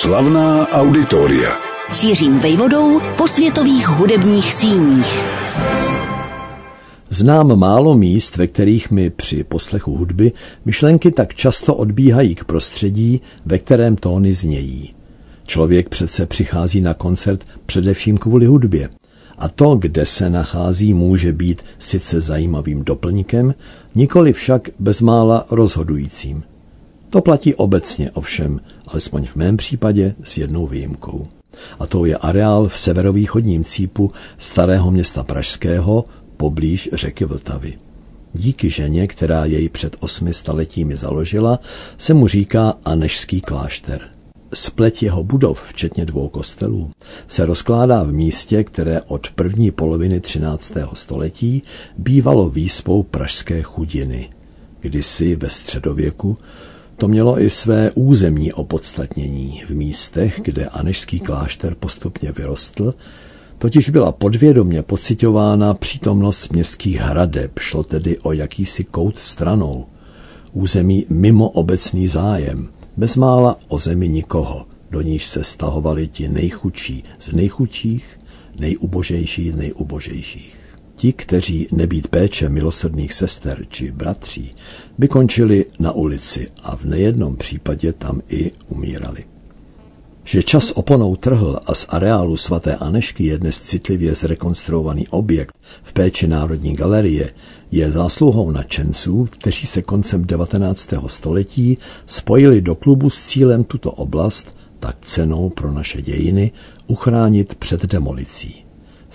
Slavná auditoria. Cířím vejvodou po světových hudebních síních. Znám málo míst, ve kterých mi při poslechu hudby myšlenky tak často odbíhají k prostředí, ve kterém tóny znějí. Člověk přece přichází na koncert především kvůli hudbě. A to, kde se nachází, může být sice zajímavým doplňkem, nikoli však bezmála rozhodujícím. To platí obecně ovšem, alespoň v mém případě s jednou výjimkou. A to je areál v severovýchodním cípu starého města Pražského, poblíž řeky Vltavy. Díky ženě, která jej před osmi staletími založila, se mu říká Anešský klášter. Spleť jeho budov, včetně dvou kostelů, se rozkládá v místě, které od první poloviny 13. století bývalo výspou pražské chudiny. Kdysi ve středověku to mělo i své územní opodstatnění v místech, kde Anešský klášter postupně vyrostl, totiž byla podvědomě pocitována přítomnost městských hradeb, šlo tedy o jakýsi kout stranou, území mimo obecný zájem, bezmála o zemi nikoho, do níž se stahovali ti nejchudší z nejchudších, nejubožejší z nejubožejších. Ti, kteří nebýt péče milosrdných sester či bratří, by končili na ulici a v nejednom případě tam i umírali. Že čas oponou trhl a z areálu svaté Anešky je dnes citlivě zrekonstruovaný objekt v péči Národní galerie, je zásluhou nadšenců, kteří se koncem 19. století spojili do klubu s cílem tuto oblast, tak cenou pro naše dějiny, uchránit před demolicí.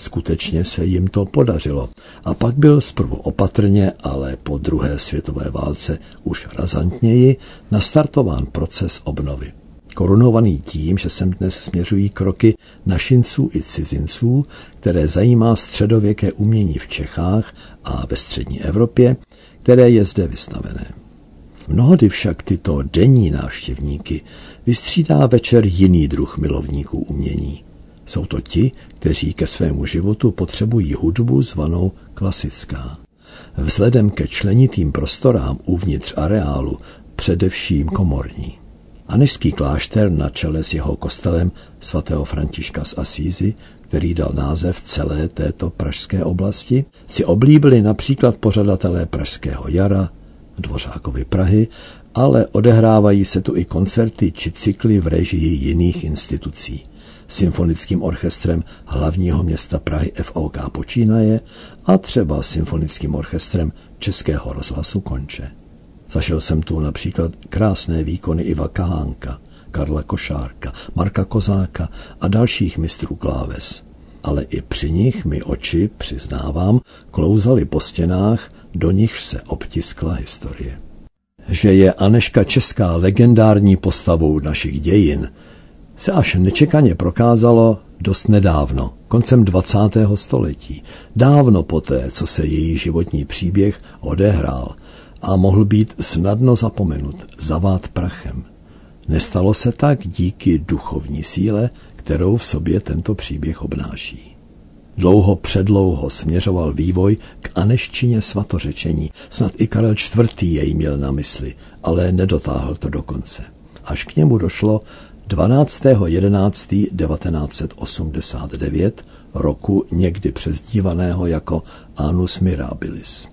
Skutečně se jim to podařilo a pak byl zprvu opatrně, ale po druhé světové válce už razantněji nastartován proces obnovy. Korunovaný tím, že sem dnes směřují kroky našinců i cizinců, které zajímá středověké umění v Čechách a ve střední Evropě, které je zde vystavené. Mnohdy však tyto denní návštěvníky vystřídá večer jiný druh milovníků umění – jsou to ti, kteří ke svému životu potřebují hudbu zvanou klasická. Vzhledem ke členitým prostorám uvnitř areálu, především komorní. Anešský klášter na čele s jeho kostelem svatého Františka z Asízy, který dal název celé této pražské oblasti, si oblíbili například pořadatelé Pražského jara, Dvořákovi Prahy, ale odehrávají se tu i koncerty či cykly v režii jiných institucí symfonickým orchestrem hlavního města Prahy FOK počínaje a třeba symfonickým orchestrem Českého rozhlasu Konče. Zašel jsem tu například krásné výkony Iva Kahánka, Karla Košárka, Marka Kozáka a dalších mistrů kláves. Ale i při nich mi oči, přiznávám, klouzaly po stěnách, do nichž se obtiskla historie. Že je Aneška česká legendární postavou našich dějin, se až nečekaně prokázalo dost nedávno, koncem 20. století, dávno poté, co se její životní příběh odehrál a mohl být snadno zapomenut, zavát prachem. Nestalo se tak díky duchovní síle, kterou v sobě tento příběh obnáší. Dlouho předlouho směřoval vývoj k aneštině svatořečení. Snad i Karel IV. jej měl na mysli, ale nedotáhl to do konce. Až k němu došlo 12.11.1989 roku někdy přezdívaného jako Anus Mirabilis.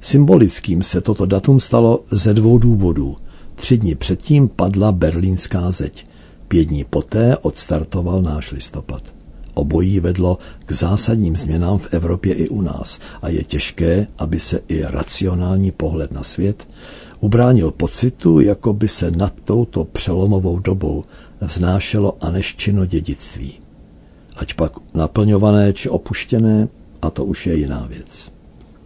Symbolickým se toto datum stalo ze dvou důvodů. Tři dny předtím padla berlínská zeď. Pět dní poté odstartoval náš listopad. Obojí vedlo k zásadním změnám v Evropě i u nás a je těžké, aby se i racionální pohled na svět ubránil pocitu, jako by se nad touto přelomovou dobou vznášelo Aneštino dědictví. Ať pak naplňované či opuštěné, a to už je jiná věc.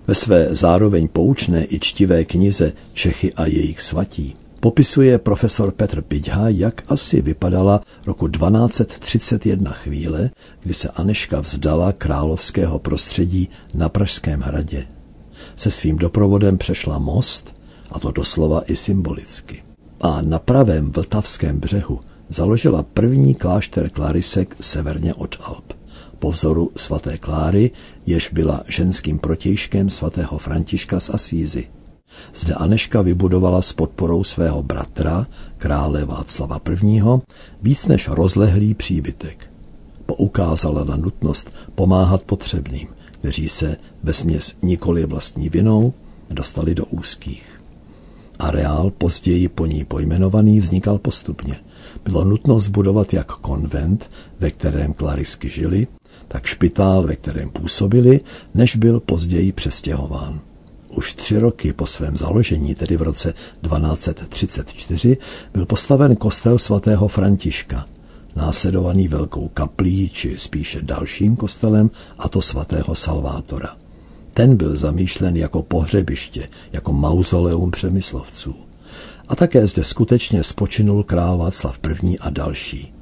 Ve své zároveň poučné i čtivé knize Čechy a jejich svatí popisuje profesor Petr Pidha, jak asi vypadala roku 1231 chvíle, kdy se Aneška vzdala královského prostředí na Pražském hradě. Se svým doprovodem přešla most, a to doslova i symbolicky. A na pravém vltavském břehu založila první klášter Klarisek severně od Alp. Po vzoru svaté Kláry, jež byla ženským protějškem svatého Františka z Asízy. Zde Aneška vybudovala s podporou svého bratra, krále Václava I., víc než rozlehlý příbytek. Poukázala na nutnost pomáhat potřebným, kteří se ve směs nikoli vlastní vinou dostali do úzkých. Areál, později po ní pojmenovaný, vznikal postupně. Bylo nutno zbudovat jak konvent, ve kterém klarisky žili, tak špitál, ve kterém působili, než byl později přestěhován. Už tři roky po svém založení, tedy v roce 1234, byl postaven kostel svatého Františka, následovaný velkou kaplí, či spíše dalším kostelem, a to svatého Salvátora. Ten byl zamýšlen jako pohřebiště, jako mauzoleum přemyslovců. A také zde skutečně spočinul král Václav I. a další.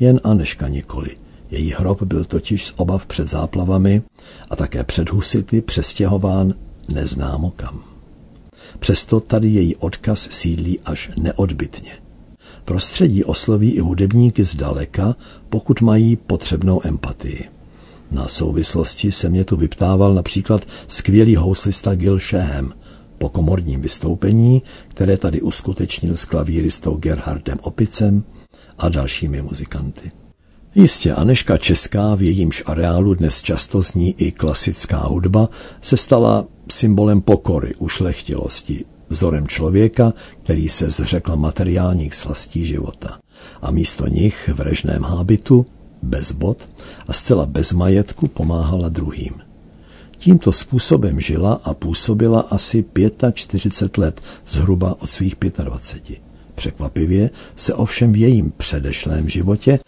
Jen Aneška nikoli. Její hrob byl totiž z obav před záplavami a také před husity přestěhován neznámo kam. Přesto tady její odkaz sídlí až neodbitně. Prostředí osloví i hudebníky zdaleka, pokud mají potřebnou empatii. Na souvislosti se mě tu vyptával například skvělý houslista Gil Shehem po komorním vystoupení, které tady uskutečnil s klavíristou Gerhardem Opicem a dalšími muzikanty. Jistě Aneška Česká, v jejímž areálu dnes často zní i klasická hudba, se stala symbolem pokory, ušlechtilosti, vzorem člověka, který se zřekl materiálních slastí života. A místo nich v režném hábitu, bez bod a zcela bez majetku pomáhala druhým. Tímto způsobem žila a působila asi 45 let, zhruba od svých 25. Překvapivě se ovšem v jejím předešlém životě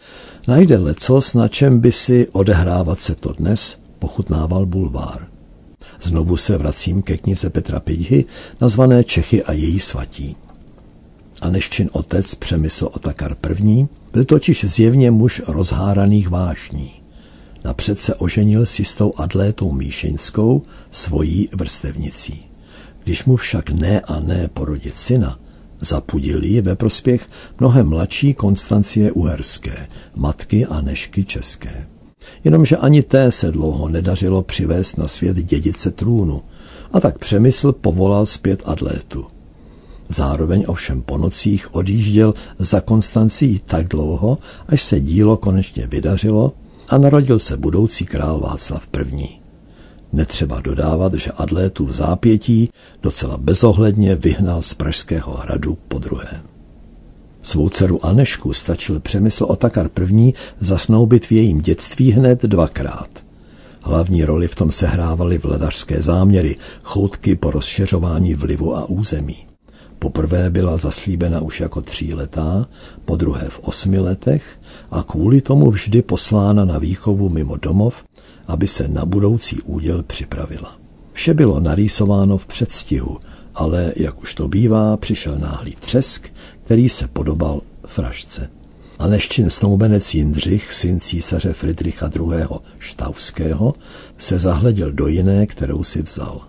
najde lecos, na čem by si odehrávat se to dnes pochutnával bulvár. Znovu se vracím ke knize Petra Pidhy, nazvané Čechy a její svatí. Aneščin otec Přemysl Otakar I. byl totiž zjevně muž rozháraných vášní. Napřed se oženil s jistou Adlétou Míšeňskou, svojí vrstevnicí. Když mu však ne a ne porodit syna, zapudil ji ve prospěch mnohem mladší Konstancie Uherské, matky a nešky české. Jenomže ani té se dlouho nedařilo přivést na svět dědice trůnu, a tak přemysl povolal zpět Adlétu. Zároveň ovšem po nocích odjížděl za Konstancií tak dlouho, až se dílo konečně vydařilo a narodil se budoucí král Václav I. Netřeba dodávat, že Adlétu v zápětí docela bezohledně vyhnal z Pražského hradu po druhé. Svou dceru Anešku stačil Přemysl Otakar I. zasnoubit v jejím dětství hned dvakrát. Hlavní roli v tom sehrávaly vladařské záměry, choutky po rozšiřování vlivu a území. Poprvé byla zaslíbena už jako tříletá, po druhé v osmi letech a kvůli tomu vždy poslána na výchovu mimo domov, aby se na budoucí úděl připravila. Vše bylo narýsováno v předstihu, ale, jak už to bývá, přišel náhlý třesk, který se podobal frašce. A neščin snoubenec Jindřich, syn císaře Friedricha II. Štauského, se zahleděl do jiné, kterou si vzal.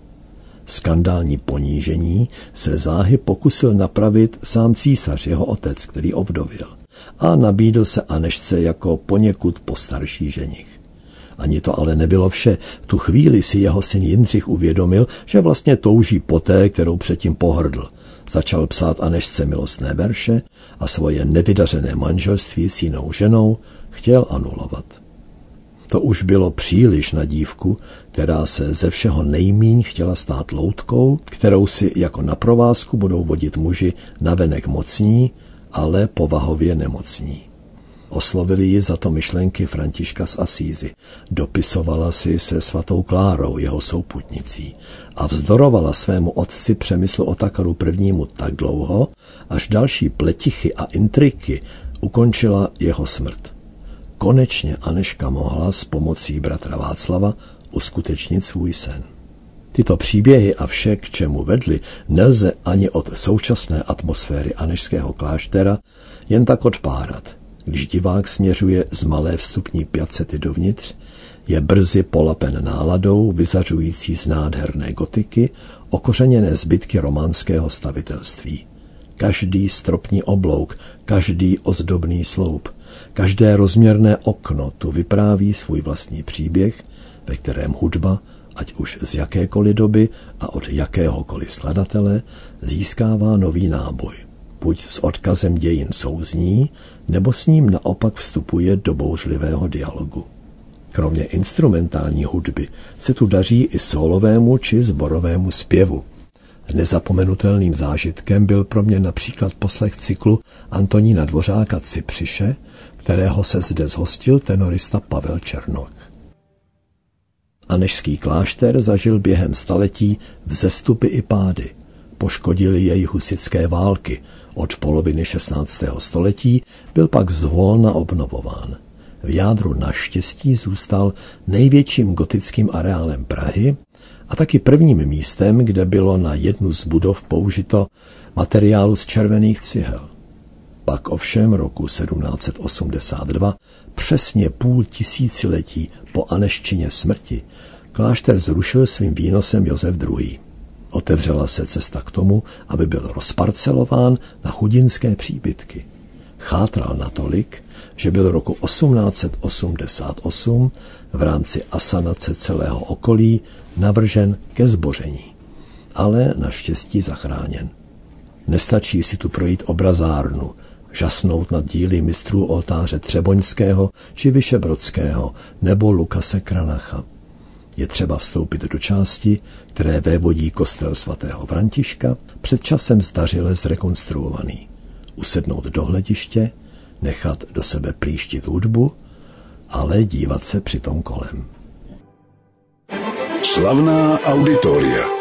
Skandální ponížení se záhy pokusil napravit sám císař, jeho otec, který ovdovil, a nabídl se Anešce jako poněkud postarší ženich. Ani to ale nebylo vše. V tu chvíli si jeho syn Jindřich uvědomil, že vlastně touží poté, kterou předtím pohrdl. Začal psát Anešce milostné verše a svoje nevydařené manželství s jinou ženou chtěl anulovat. To už bylo příliš na dívku, která se ze všeho nejmíň chtěla stát loutkou, kterou si jako na provázku budou vodit muži navenek mocní, ale povahově nemocní. Oslovili ji za to myšlenky Františka z Asízy. Dopisovala si se svatou Klárou, jeho souputnicí, a vzdorovala svému otci přemyslu Otakaru prvnímu tak dlouho, až další pletichy a intriky ukončila jeho smrt. Konečně Aneška mohla s pomocí bratra Václava uskutečnit svůj sen. Tyto příběhy a vše, k čemu vedly, nelze ani od současné atmosféry Anešského kláštera jen tak odpárat. Když divák směřuje z malé vstupní piacety dovnitř, je brzy polapen náladou vyzařující z nádherné gotiky okořeněné zbytky románského stavitelství. Každý stropní oblouk, každý ozdobný sloup, každé rozměrné okno tu vypráví svůj vlastní příběh, ve kterém hudba ať už z jakékoliv doby a od jakéhokoliv skladatele, získává nový náboj. Buď s odkazem dějin souzní, nebo s ním naopak vstupuje do bouřlivého dialogu. Kromě instrumentální hudby se tu daří i solovému či zborovému zpěvu. Nezapomenutelným zážitkem byl pro mě například poslech cyklu Antonína Dvořáka Cipřiše, kterého se zde zhostil tenorista Pavel Černok. Anešský klášter zažil během staletí vzestupy i pády. Poškodili jej husické války. Od poloviny 16. století byl pak zvolna obnovován. V jádru naštěstí zůstal největším gotickým areálem Prahy a taky prvním místem, kde bylo na jednu z budov použito materiálu z červených cihel. Pak ovšem roku 1782, přesně půl tisíciletí po Aneščině smrti, klášter zrušil svým výnosem Josef II. Otevřela se cesta k tomu, aby byl rozparcelován na chudinské příbytky. Chátral natolik, že byl roku 1888 v rámci asanace celého okolí navržen ke zboření, ale naštěstí zachráněn. Nestačí si tu projít obrazárnu, žasnout nad díly mistrů oltáře Třeboňského či Vyšebrodského nebo Lukase Kranacha. Je třeba vstoupit do části, které vévodí kostel svatého Františka, před časem zdařile zrekonstruovaný. Usednout do hlediště, nechat do sebe příštit hudbu, ale dívat se přitom kolem. Slavná auditoria.